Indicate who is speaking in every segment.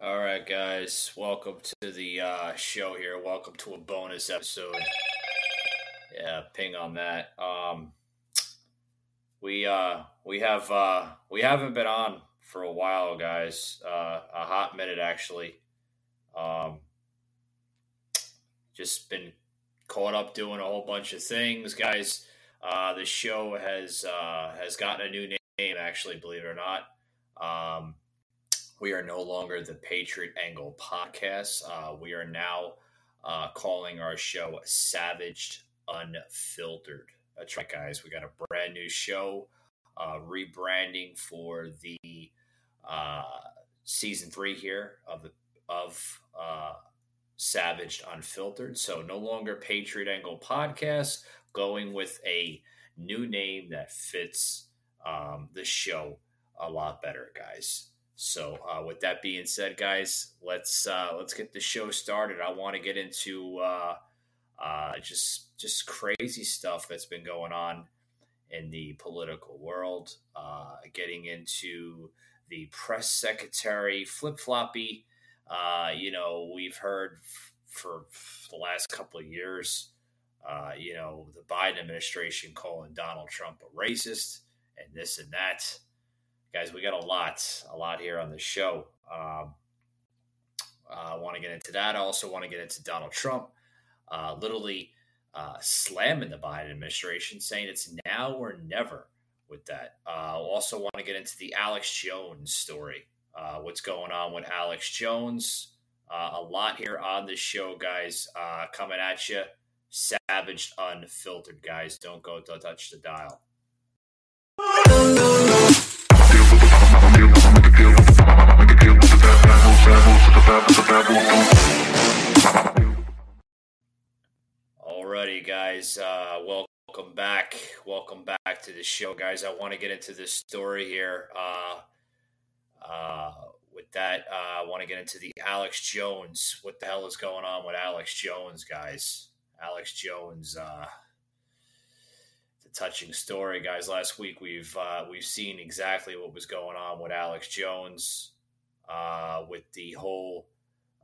Speaker 1: All right, guys, welcome to the uh, show here. Welcome to a bonus episode. Yeah, ping on that. Um, we uh, we have uh, we haven't been on for a while, guys. Uh, a hot minute, actually. Um, just been caught up doing a whole bunch of things, guys. Uh, the show has uh, has gotten a new name, actually, believe it or not. Um, we are no longer the Patriot Angle podcast. Uh, we are now uh, calling our show Savaged Unfiltered. That's right, guys. We got a brand new show, uh, rebranding for the uh, season three here of the of uh, Savaged Unfiltered. So no longer Patriot Angle podcast, going with a new name that fits um, the show a lot better, guys. So, uh, with that being said, guys, let's uh, let's get the show started. I want to get into uh, uh, just just crazy stuff that's been going on in the political world. Uh, getting into the press secretary flip floppy. Uh, you know, we've heard f- for the last couple of years. You know, the Biden administration calling Donald Trump a racist and this and that guys, we got a lot, a lot here on the show. Um, I want to get into that. I also want to get into Donald Trump, uh, literally uh, slamming the Biden administration, saying it's now or never with that. Uh, also want to get into the Alex Jones story. Uh, what's going on with Alex Jones? Uh, a lot here on the show, guys, uh, coming at you. Savaged, unfiltered, guys. Don't go, don't touch the dial. Alrighty, guys. Uh, welcome back. Welcome back to the show, guys. I want to get into this story here. Uh, uh, with that, uh, I want to get into the Alex Jones. What the hell is going on with Alex Jones, guys? Alex Jones. Uh, the touching story, guys. Last week we've uh, we've seen exactly what was going on with Alex Jones, uh, with the whole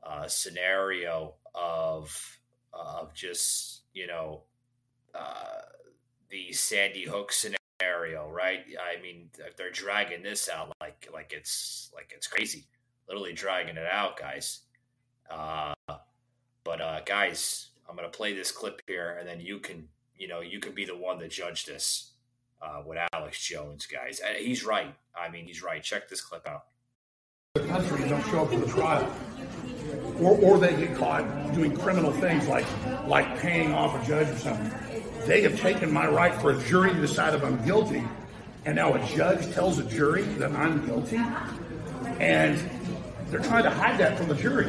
Speaker 1: uh, scenario of of just you know uh, the Sandy Hook scenario, right? I mean, they're dragging this out like like it's like it's crazy, literally dragging it out, guys. Uh, but uh, guys, I'm gonna play this clip here, and then you can you know you can be the one to judge this uh, with Alex Jones, guys. He's right. I mean, he's right. Check this clip out.
Speaker 2: The country don't show up for the trial or, or they get caught doing criminal things like like paying off a judge or something. They have taken my right for a jury to decide if I'm guilty, and now a judge tells a jury that I'm guilty, and they're trying to hide that from the jury.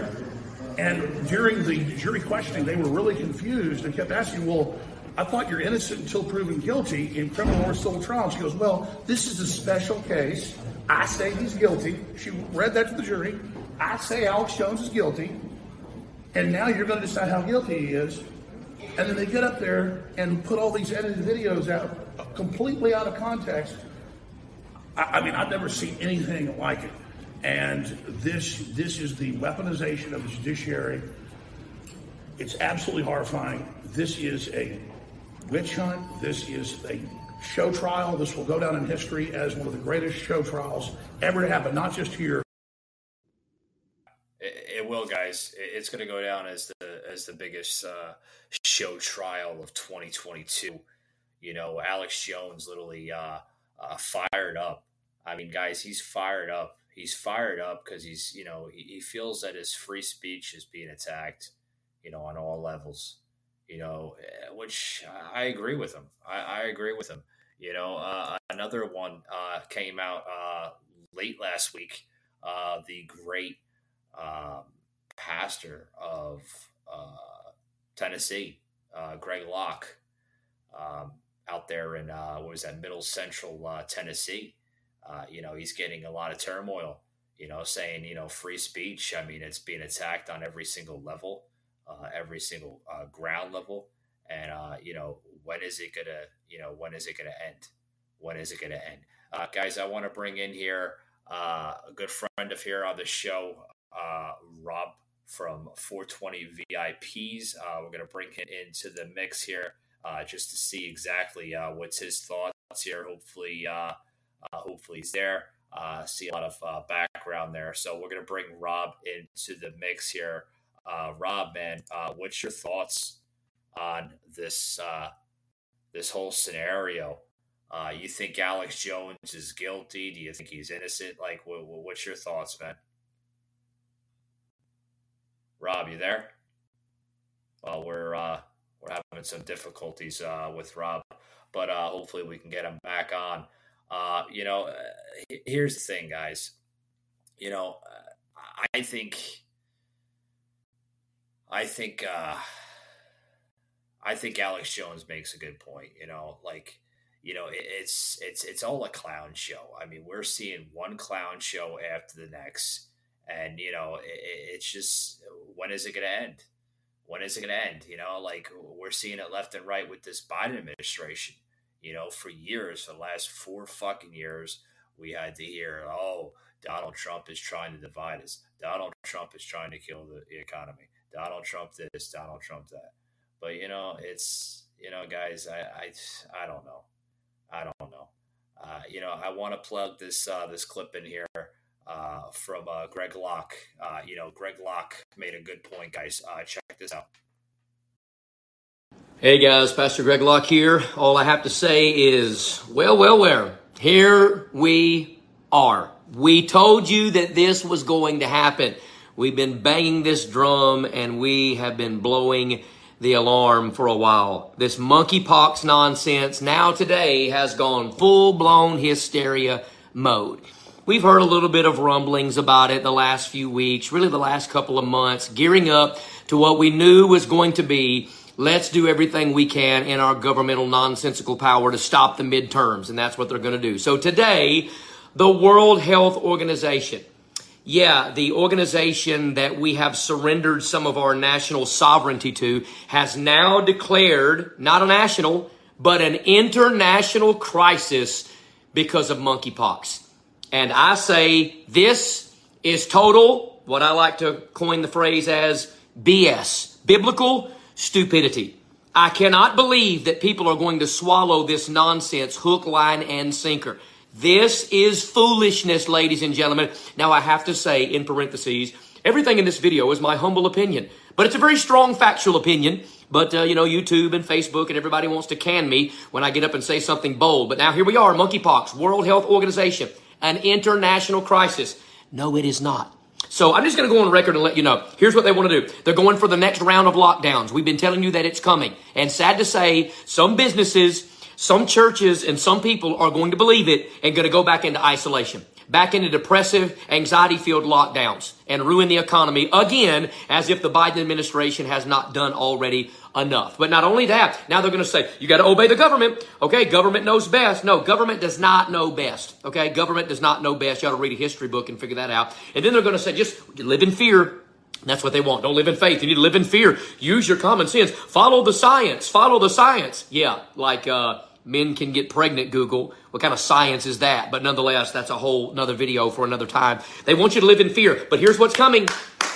Speaker 2: And during the jury questioning, they were really confused and kept asking, "Well, I thought you're innocent until proven guilty in criminal or civil trial." She goes, "Well, this is a special case. I say he's guilty." She read that to the jury. I say Alex Jones is guilty, and now you're going to decide how guilty he is. And then they get up there and put all these edited videos out completely out of context. I, I mean, I've never seen anything like it. And this this is the weaponization of the judiciary. It's absolutely horrifying. This is a witch hunt. This is a show trial. This will go down in history as one of the greatest show trials ever to happen, not just here,
Speaker 1: it will, guys. It's going to go down as the as the biggest uh, show trial of 2022. You know, Alex Jones literally uh, uh, fired up. I mean, guys, he's fired up. He's fired up because he's you know he, he, feels that his free speech is being attacked. You know, on all levels. You know, eh, which I agree with him. I, I agree with him. You know, uh, another one uh, came out uh, late last week uh, the great um, pastor of uh, Tennessee, uh, Greg Locke, um, out there in what was that Middle Central Tennessee. You know, he's getting a lot of turmoil. You know, saying you know free speech. I mean, it's being attacked on every single level, uh, every single ground level. And you know, when is it gonna? You know, when is it gonna end? When is it gonna end? guys, I want to bring in here a good friend of here on the show, Rob from 420 VIPs. Uh, we're to bring him into the mix here uh, just to see exactly uh, what's his thoughts here. Hopefully, uh, uh, hopefully he's there. Uh, see a lot of background there. So we're to bring Rob into the mix here. Rob, man, what's your thoughts on this this whole scenario? you think Alex Jones is guilty? Do you think he's innocent? Like, what, what's your thoughts, man? Rob, you there? Well, we're uh, we're having some difficulties uh, with Rob, but uh, hopefully we can get him back on. Uh, you know, uh, here's the thing, guys. You know, I think, I think, uh, I think Alex Jones makes a good point. You know, like you know, it's it's it's all a clown show. I mean, we're seeing one clown show after the next and you know it, it's just when is it going to end when is it going to end you know like we're seeing it left and right with this biden administration you know for years for the last four fucking years we had to hear oh donald trump is trying to divide us donald trump is trying to kill the economy donald trump this donald trump that but you know it's you know guys i i, I don't know i don't know uh, you know i want to plug this uh, this clip in here uh, from uh, Greg Locke. Uh, you know, Greg Locke made a good point, guys. Uh, check this out.
Speaker 3: Hey guys, Pastor Greg Locke here. All I have to say is, well, well, well, here we are. We told you that this was going to happen. We've been banging this drum and we have been blowing the alarm for a while. This monkeypox nonsense now today has gone full blown hysteria mode. We've heard a little bit of rumblings about it the last few weeks, really the last couple of months, gearing up to what we knew was going to be let's do everything we can in our governmental nonsensical power to stop the midterms. And that's what they're going to do. So today, the World Health Organization, yeah, the organization that we have surrendered some of our national sovereignty to has now declared not a national, but an international crisis because of monkeypox. And I say this is total, what I like to coin the phrase as BS, biblical stupidity. I cannot believe that people are going to swallow this nonsense hook, line, and sinker. This is foolishness, ladies and gentlemen. Now, I have to say, in parentheses, everything in this video is my humble opinion, but it's a very strong factual opinion. But, uh, you know, YouTube and Facebook and everybody wants to can me when I get up and say something bold. But now here we are, monkeypox, World Health Organization an international crisis. No, it is not. So I'm just going to go on record and let you know. Here's what they want to do. They're going for the next round of lockdowns. We've been telling you that it's coming. And sad to say, some businesses, some churches, and some people are going to believe it and going to go back into isolation back into depressive, anxiety filled lockdowns and ruin the economy again as if the Biden administration has not done already enough. But not only that, now they're going to say, you got to obey the government. Okay, government knows best. No, government does not know best. Okay, government does not know best. You ought to read a history book and figure that out. And then they're going to say, just live in fear. That's what they want. Don't live in faith. You need to live in fear. Use your common sense. Follow the science. Follow the science. Yeah, like uh, men can get pregnant, Google. What kind of science is that? But nonetheless, that's a whole another video for another time. They want you to live in fear. But here's what's coming.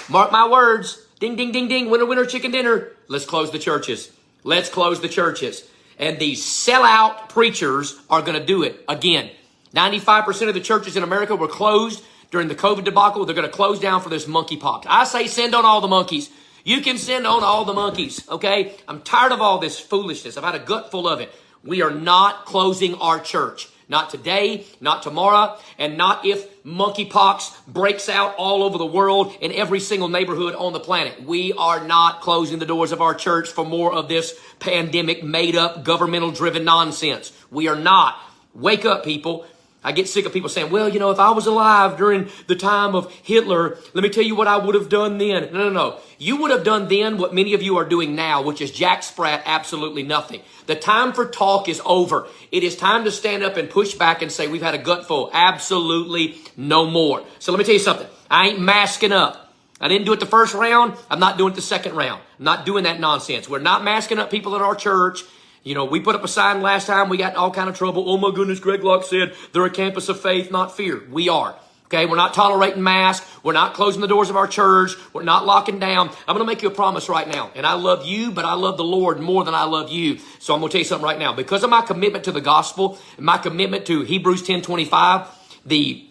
Speaker 3: Mark my words. Ding, ding, ding, ding. Winner, winner, chicken dinner. Let's close the churches. Let's close the churches. And these sellout preachers are going to do it again. 95% of the churches in America were closed during the COVID debacle. They're going to close down for this monkeypox. I say send on all the monkeys. You can send on all the monkeys, okay? I'm tired of all this foolishness. I've had a gut full of it. We are not closing our church. Not today, not tomorrow, and not if monkeypox breaks out all over the world in every single neighborhood on the planet. We are not closing the doors of our church for more of this pandemic made up governmental driven nonsense. We are not. Wake up, people. I get sick of people saying, well, you know, if I was alive during the time of Hitler, let me tell you what I would have done then. No, no, no. You would have done then what many of you are doing now, which is Jack Sprat, absolutely nothing. The time for talk is over. It is time to stand up and push back and say, we've had a gutful. Absolutely no more. So let me tell you something. I ain't masking up. I didn't do it the first round. I'm not doing it the second round. I'm not doing that nonsense. We're not masking up people at our church. You know, we put up a sign last time. We got all kind of trouble. Oh my goodness, Greg Locke said they're a campus of faith, not fear. We are. Okay, we're not tolerating masks. We're not closing the doors of our church. We're not locking down. I'm going to make you a promise right now. And I love you, but I love the Lord more than I love you. So I'm going to tell you something right now. Because of my commitment to the gospel, my commitment to Hebrews 10 25, the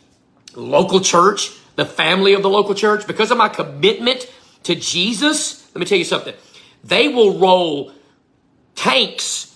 Speaker 3: local church, the family of the local church, because of my commitment to Jesus, let me tell you something. They will roll tanks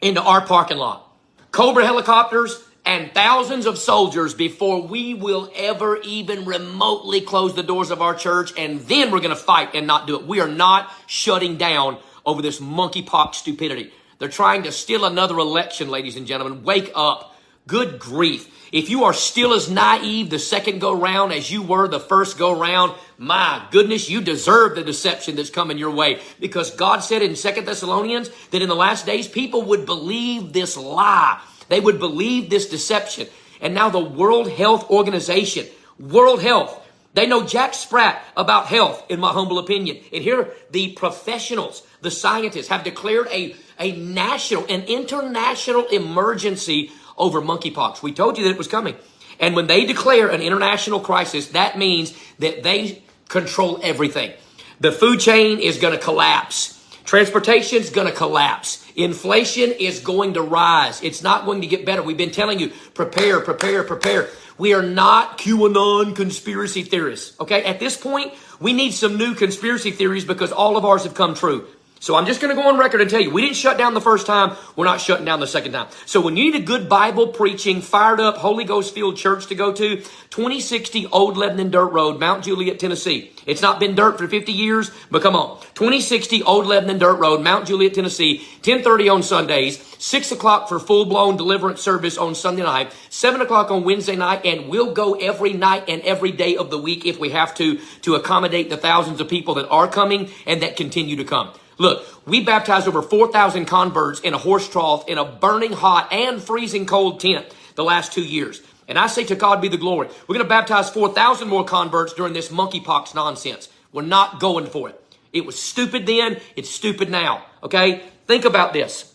Speaker 3: into our parking lot, Cobra helicopters, and thousands of soldiers before we will ever even remotely close the doors of our church. And then we're going to fight and not do it. We are not shutting down over this monkeypox stupidity. They're trying to steal another election, ladies and gentlemen. Wake up. Good grief. If you are still as naive the second go round as you were the first go round, my goodness, you deserve the deception that's coming your way. Because God said in Second Thessalonians that in the last days people would believe this lie. They would believe this deception. And now the World Health Organization, World Health, they know Jack Sprat about health, in my humble opinion. And here, the professionals, the scientists have declared a, a national, an international emergency over monkeypox. We told you that it was coming. And when they declare an international crisis, that means that they control everything. The food chain is going to collapse. Transportation is going to collapse. Inflation is going to rise. It's not going to get better. We've been telling you, prepare, prepare, prepare. We are not QAnon conspiracy theorists. Okay. At this point, we need some new conspiracy theories because all of ours have come true. So I'm just going to go on record and tell you, we didn't shut down the first time. We're not shutting down the second time. So when you need a good Bible preaching, fired up, Holy Ghost filled church to go to, 2060 Old Lebanon Dirt Road, Mount Juliet, Tennessee. It's not been dirt for 50 years, but come on. 2060 Old Lebanon Dirt Road, Mount Juliet, Tennessee, 1030 on Sundays, 6 o'clock for full-blown deliverance service on Sunday night, 7 o'clock on Wednesday night, and we'll go every night and every day of the week if we have to, to accommodate the thousands of people that are coming and that continue to come. Look, we baptized over 4,000 converts in a horse trough in a burning hot and freezing cold tent the last two years. And I say to God be the glory. We're going to baptize 4,000 more converts during this monkeypox nonsense. We're not going for it. It was stupid then. It's stupid now. Okay? Think about this.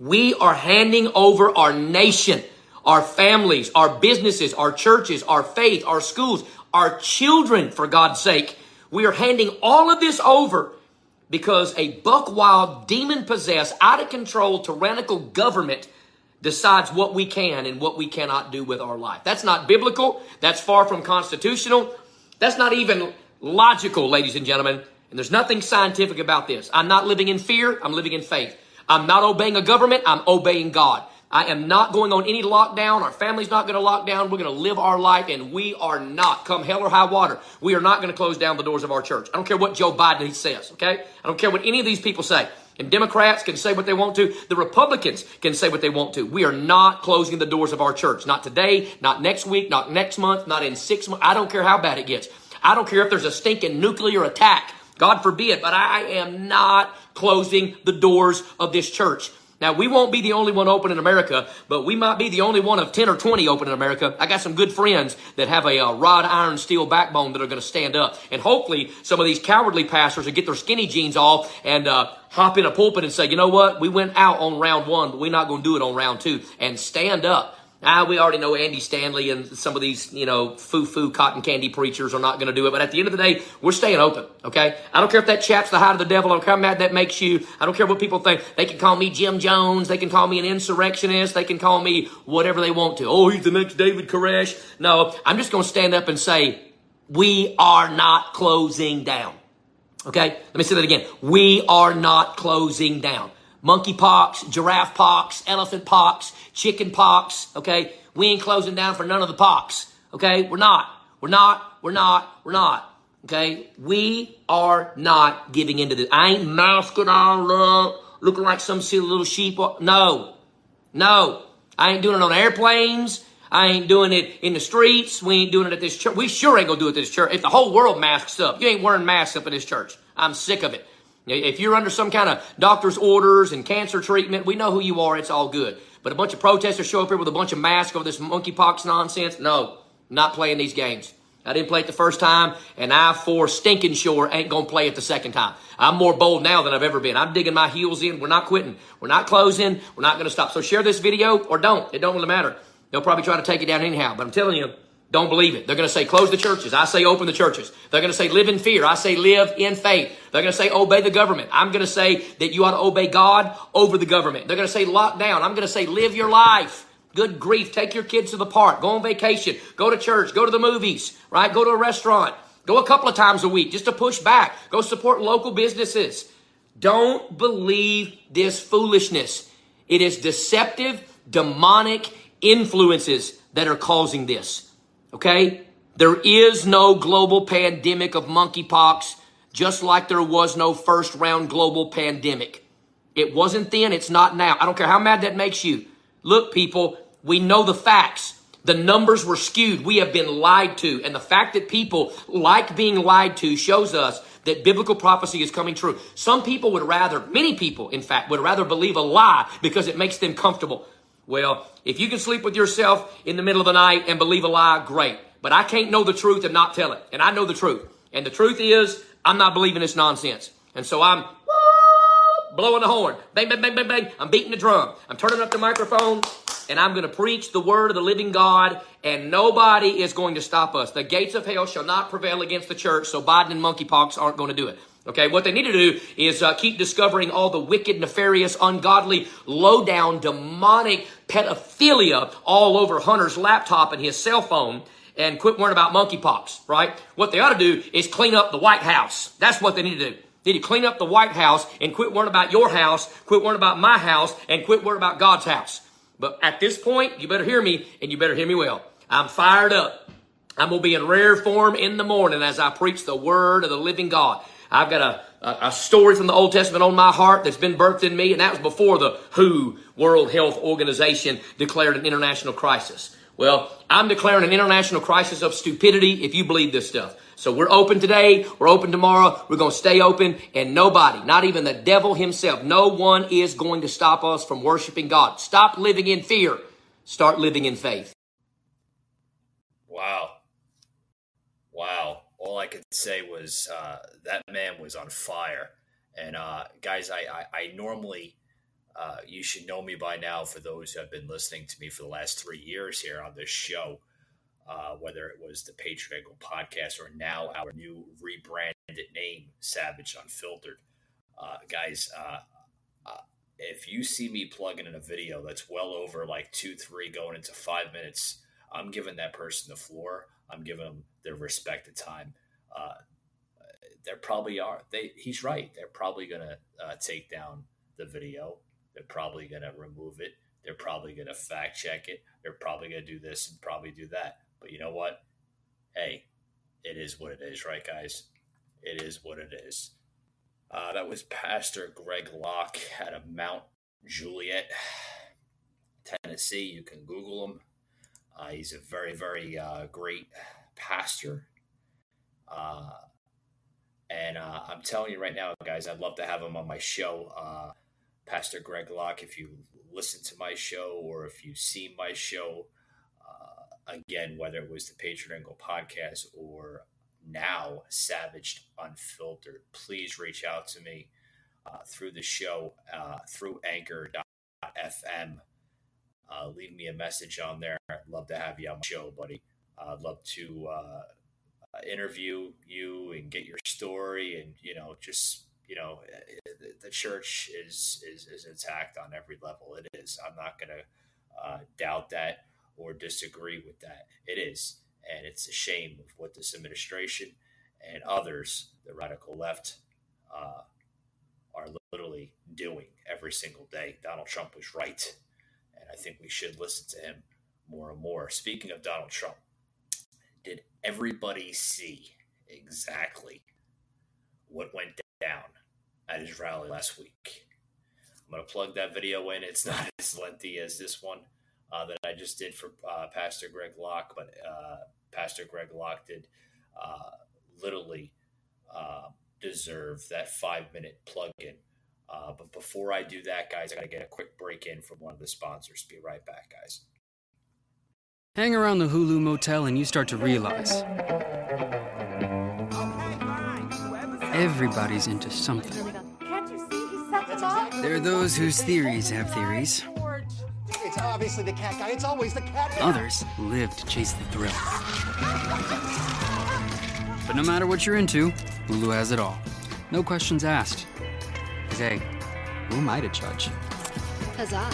Speaker 3: We are handing over our nation, our families, our businesses, our churches, our faith, our schools, our children, for God's sake. We are handing all of this over because a buck wild, demon possessed, out of control, tyrannical government decides what we can and what we cannot do with our life. That's not biblical. That's far from constitutional. That's not even logical, ladies and gentlemen. And there's nothing scientific about this. I'm not living in fear. I'm living in faith. I'm not obeying a government. I'm obeying God. I am not going on any lockdown. Our family's not going to lock down. We're going to live our life, and we are not, come hell or high water, we are not going to close down the doors of our church. I don't care what Joe Biden says, okay? I don't care what any of these people say. And Democrats can say what they want to. The Republicans can say what they want to. We are not closing the doors of our church. Not today, not next week, not next month, not in six months. I don't care how bad it gets. I don't care if there's a stinking nuclear attack. God forbid, but I am not closing the doors of this church. Now, we won't be the only one open in America, but we might be the only one of 10 or 20 open in America. I got some good friends that have a uh, rod, iron, steel backbone that are going to stand up. And hopefully, some of these cowardly pastors will get their skinny jeans off and uh, hop in a pulpit and say, you know what? We went out on round one, but we're not going to do it on round two. And stand up. Ah, we already know Andy Stanley and some of these, you know, foo-foo cotton candy preachers are not going to do it. But at the end of the day, we're staying open, okay? I don't care if that chap's the height of the devil. I don't care how mad that makes you. I don't care what people think. They can call me Jim Jones. They can call me an insurrectionist. They can call me whatever they want to. Oh, he's the next David Koresh. No, I'm just going to stand up and say, we are not closing down. Okay? Let me say that again. We are not closing down monkeypox, giraffe pox, elephant pox, chicken pox. Okay. We ain't closing down for none of the pox. Okay. We're not. We're not. We're not. We're not. Okay. We are not giving into this. I ain't masking all up, looking like some silly little sheep. No. No. I ain't doing it on airplanes. I ain't doing it in the streets. We ain't doing it at this church. We sure ain't gonna do it at this church. If the whole world masks up, you ain't wearing masks up in this church. I'm sick of it. If you're under some kind of doctor's orders and cancer treatment, we know who you are. It's all good. But a bunch of protesters show up here with a bunch of masks over this monkeypox nonsense. No, not playing these games. I didn't play it the first time, and I for stinking sure ain't gonna play it the second time. I'm more bold now than I've ever been. I'm digging my heels in. We're not quitting. We're not closing. We're not gonna stop. So share this video or don't. It don't really matter. They'll probably try to take it down anyhow. But I'm telling you, don't believe it. They're going to say close the churches. I say open the churches. They're going to say live in fear. I say live in faith. They're going to say obey the government. I'm going to say that you ought to obey God over the government. They're going to say lock down. I'm going to say live your life. Good grief. Take your kids to the park. Go on vacation. Go to church. Go to the movies, right? Go to a restaurant. Go a couple of times a week just to push back. Go support local businesses. Don't believe this foolishness. It is deceptive, demonic influences that are causing this. Okay? There is no global pandemic of monkeypox, just like there was no first round global pandemic. It wasn't then, it's not now. I don't care how mad that makes you. Look, people, we know the facts. The numbers were skewed. We have been lied to. And the fact that people like being lied to shows us that biblical prophecy is coming true. Some people would rather, many people, in fact, would rather believe a lie because it makes them comfortable. Well, if you can sleep with yourself in the middle of the night and believe a lie, great. But I can't know the truth and not tell it. And I know the truth. And the truth is, I'm not believing this nonsense. And so I'm blowing the horn. Bang, bang, bang, bang, bang. I'm beating the drum. I'm turning up the microphone and I'm going to preach the word of the living God, and nobody is going to stop us. The gates of hell shall not prevail against the church, so Biden and monkeypox aren't going to do it. Okay, what they need to do is uh, keep discovering all the wicked, nefarious, ungodly, low down, demonic pedophilia all over Hunter's laptop and his cell phone and quit worrying about monkeypox, right? What they ought to do is clean up the White House. That's what they need to do. They need to clean up the White House and quit worrying about your house, quit worrying about my house, and quit worrying about God's house. But at this point, you better hear me, and you better hear me well. I'm fired up. I'm going to be in rare form in the morning as I preach the word of the living God. I've got a, a, story from the Old Testament on my heart that's been birthed in me, and that was before the WHO, World Health Organization, declared an international crisis. Well, I'm declaring an international crisis of stupidity if you believe this stuff. So we're open today, we're open tomorrow, we're going to stay open, and nobody, not even the devil himself, no one is going to stop us from worshiping God. Stop living in fear, start living in faith.
Speaker 1: Wow. Wow all I could say was uh, that man was on fire. And uh, guys, I, I, I normally, uh, you should know me by now for those who have been listening to me for the last three years here on this show, uh, whether it was the Patriot Angle podcast or now our new rebranded name, Savage Unfiltered. Uh, guys, uh, if you see me plugging in a video that's well over like two, three, going into five minutes, I'm giving that person the floor. I'm giving them their respected time. Uh, there probably are. They he's right. They're probably gonna uh, take down the video. They're probably gonna remove it. They're probably gonna fact check it. They're probably gonna do this and probably do that. But you know what? Hey, it is what it is, right, guys? It is what it is. Uh, that was Pastor Greg Locke out of Mount Juliet, Tennessee. You can Google him. Uh, he's a very, very uh, great pastor. Uh, and uh, I'm telling you right now, guys, I'd love to have him on my show. Uh, pastor Greg Locke, if you listen to my show or if you see my show, uh, again, whether it was the Patriot Angle podcast or now Savaged Unfiltered, please reach out to me through the show, through anchor.fm. Uh, leave me a message on there. I'd love to have you on my show, buddy. I'd love to uh, interview you and get your story, and you know, just you know, the church is is, is intact on every level. It is. I'm not going to uh, doubt that or disagree with that. It is, and it's a shame of what this administration and others, the radical left, uh, are literally doing every single day. Donald Trump was right and I think we should listen to him more and more. Speaking of Donald Trump, did everybody see exactly what went down at his rally last week? I'm going to plug that video in. It's not as lengthy as this one. uh, that I just did for uh, Pastor Greg Locke, but uh, Pastor Greg Locke did uh, literally uh, deserve that five minute plug in. Uh, but before I do that, guys, I got to get a quick break in from one of the sponsors. Be right back, guys.
Speaker 4: Hang around the Hulu Motel and you start to realize everybody's into something. There are those whose theories have theories.
Speaker 5: It's obviously the cat guy. It's always the cat guy.
Speaker 4: Others live to chase the thrill. But no matter what you're into, Hulu has it all. No questions asked. Cause hey, who am I to judge?
Speaker 6: Huzzah.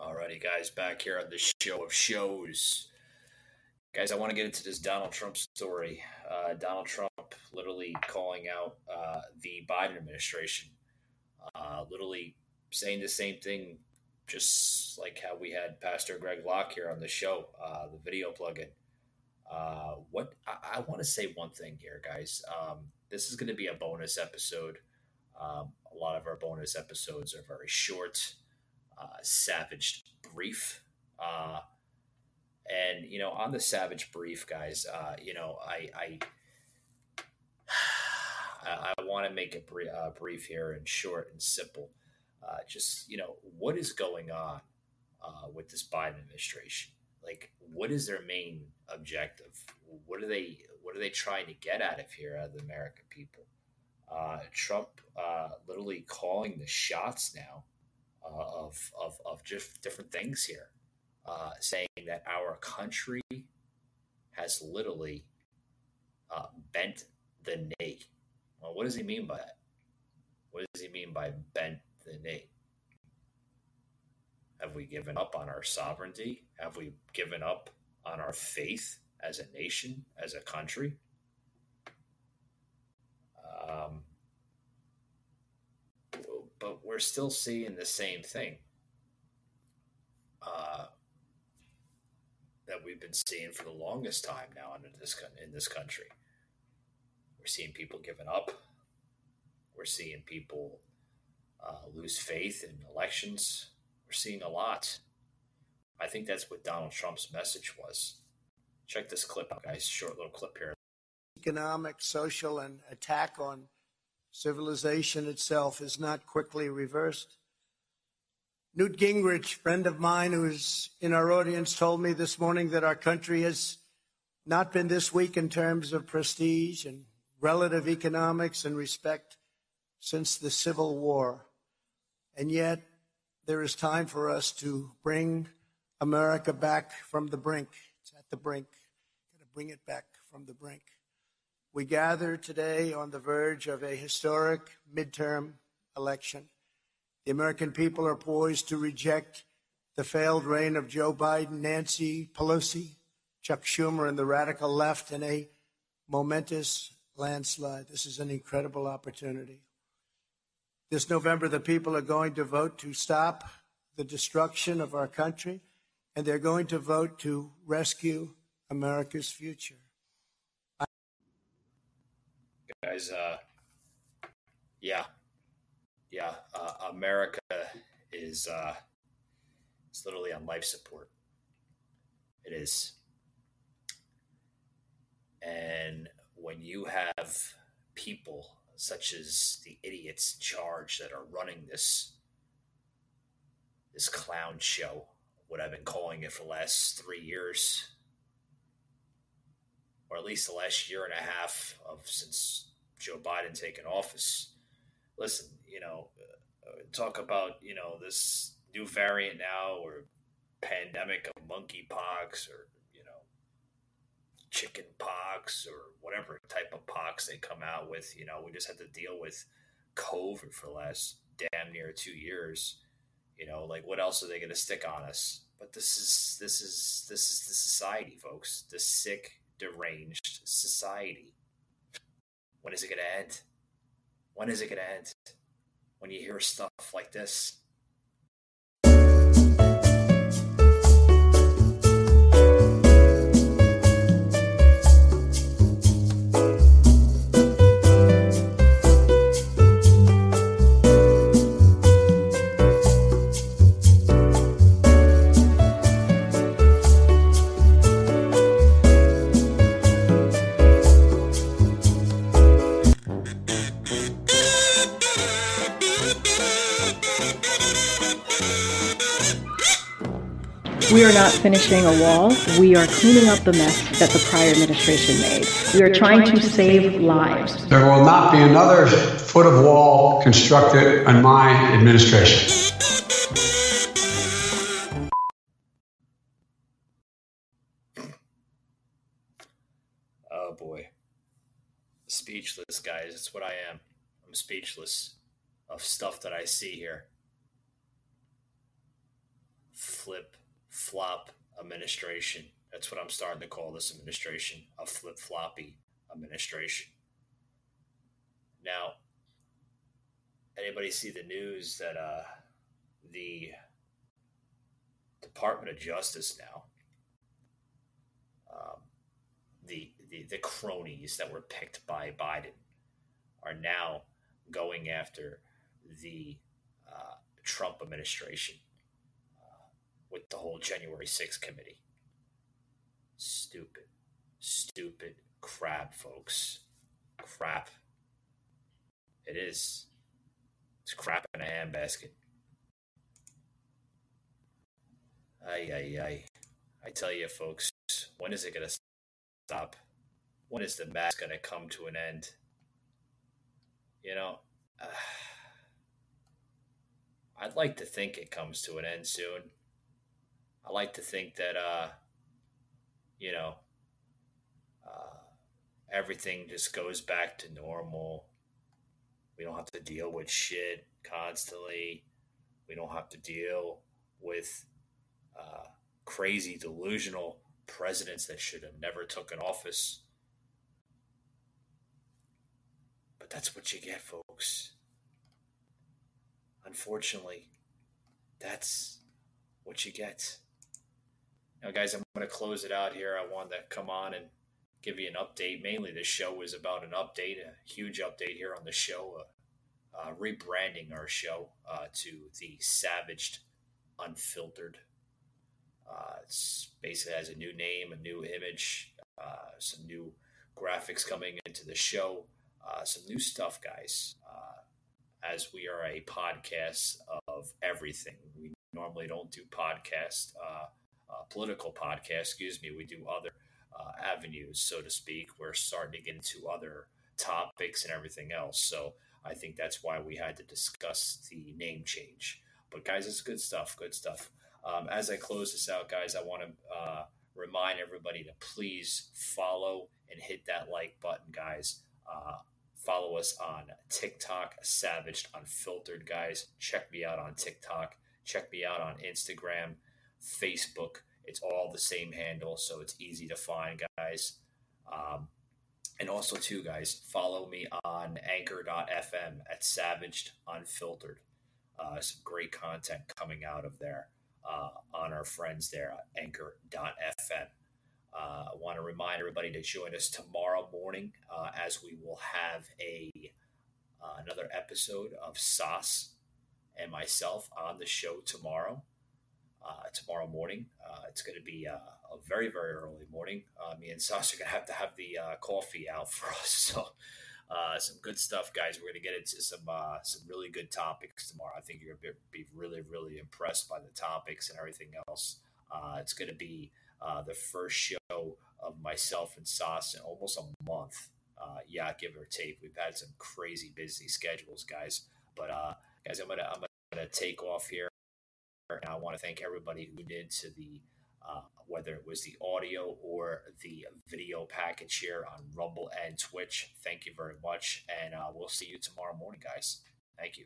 Speaker 1: Alrighty, guys, back here on the show of shows. Guys, I want to get into this Donald Trump story. Uh, Donald Trump literally calling out uh, the Biden administration, uh, literally saying the same thing, just like how we had Pastor Greg Locke here on the show, uh, the video plugin. Uh, what I, I want to say one thing here, guys. Um, this is going to be a bonus episode. Um, a lot of our bonus episodes are very short uh, Savage brief. Uh, and you know, on the Savage brief, guys, uh, you know, I I, I, I want to make it brief, uh, brief here and short and simple. Uh, just you know, what is going on uh, with this Biden administration? Like, what is their main objective? What are they What are they trying to get out of here, out of the American people? Uh, Trump uh, literally calling the shots now uh, of, of, of just different things here, uh, saying that our country has literally bent the knee. Well, what does he mean by that? What does he mean by bent the knee? Have we given up on our sovereignty? Have we given up on our faith as a nation, as a country? Um, but we're still seeing the same thing uh, that we've been seeing for the longest time now in this in this country. We're seeing people giving up. We're seeing people uh, lose faith in elections. We're seeing a lot. I think that's what Donald Trump's message was. Check this clip out, guys. Short little clip here.
Speaker 7: Economic, social, and attack on civilization itself is not quickly reversed. Newt Gingrich, friend of mine who's in our audience, told me this morning that our country has not been this weak in terms of prestige and relative economics and respect since the Civil War. And yet, there is time for us to bring America back from the brink. It's at the brink. Got to bring it back from the brink. We gather today on the verge of a historic midterm election. The American people are poised to reject the failed reign of Joe Biden, Nancy Pelosi, Chuck Schumer, and the radical left in a momentous landslide. This is an incredible opportunity. This November, the people are going to vote to stop the destruction of our country, and they're going to vote to rescue America's future.
Speaker 1: guys. Uh, yeah, yeah. Uh, America is uh, it's literally on life support. It is, and when you have people such as the idiots in charge that are running this this clown show, what I've been calling it for the last three years, or at least the last year and a half of since Joe Biden taking office. Listen, you know, uh, talk about you know this new variant now or pandemic of monkeypox or chicken pox or whatever type of pox they come out with. You know, we just had to deal with COVID for the last damn near two years. You know, like what else are they going to stick on us? But this is this is this is the society, folks. The sick, deranged society. When is it going to end? When is it going to end? When you hear stuff like this.
Speaker 6: Are not finishing a wall. We are cleaning up the mess that the prior administration made. We are trying to save lives.
Speaker 8: There will not be another foot of wall constructed in my administration.
Speaker 1: Oh boy. Speechless, guys. It's what I am. I'm speechless of stuff that I see here. Flip flop administration. That's what I'm starting to call this administration a flip floppy administration. Now, anybody see the news that uh, the Department of Justice now, um, the, the the cronies that were picked by Biden, are now going after the uh, Trump administration with the whole January 6th committee. Stupid, stupid crap, folks. Crap. It is. It's crap in a handbasket. Ay, ay, ay. I tell you, folks, when is it going to stop? When is the mass going to come to an end? You know, uh, I'd like to think it comes to an end soon. I like to think that, uh, you know, uh, everything just goes back to normal. We don't have to deal with shit constantly. We don't have to deal with uh, crazy, delusional presidents that should have never taken office. But that's what you get, folks. Unfortunately, that's what you get. Now, guys, I'm going to close it out here. I wanted to come on and give you an update. Mainly, this show is about an update, a huge update here on the show, uh, uh, rebranding our show uh, to the Savaged Unfiltered. Uh, it's basically has a new name, a new image, uh, some new graphics coming into the show, uh, some new stuff, guys. as we are a podcast of everything, we normally don't do podcasts political podcast, excuse me, we do other uh, avenues, so to speak. We're starting to get into other topics and everything else. So I think that's why we had to discuss the name change. But guys, it's good stuff. Good stuff. Um, as I close this out, guys, I want to uh, remind everybody to please follow and hit that like button, guys. Uh, follow us on TikTok, Savaged Unfiltered, guys. Check me out on TikTok. Check me out on Instagram. Facebook. It's all the same handle, so it's easy to find, guys. Um, and also, too, guys, follow me on anchor.fm at Savaged Unfiltered. Uh, some great content coming out of there uh, on our friends there at anchor.fm. Uh, I want to remind everybody to join us tomorrow morning uh, as we will have a uh, another episode of Sauce and myself on the show tomorrow uh, tomorrow morning. Uh, it's going to be uh, a very, very early morning. Uh, me and Sasha are going to have to have the uh, coffee out for us. So, uh, some good stuff, guys. We're going to get into some some really good topics tomorrow. I think you're going to be really, really impressed by the topics and everything else. it's going to be the first show of myself and Sas in almost a month. yeah, give or take. We've had some crazy busy schedules, guys. But guys, I'm gonna I'm gonna take off here. And I want to thank everybody who did to the uh, whether it was the audio or the video package here on Rumble and Twitch. Thank you very much. And uh, we'll see you tomorrow morning, guys. Thank you.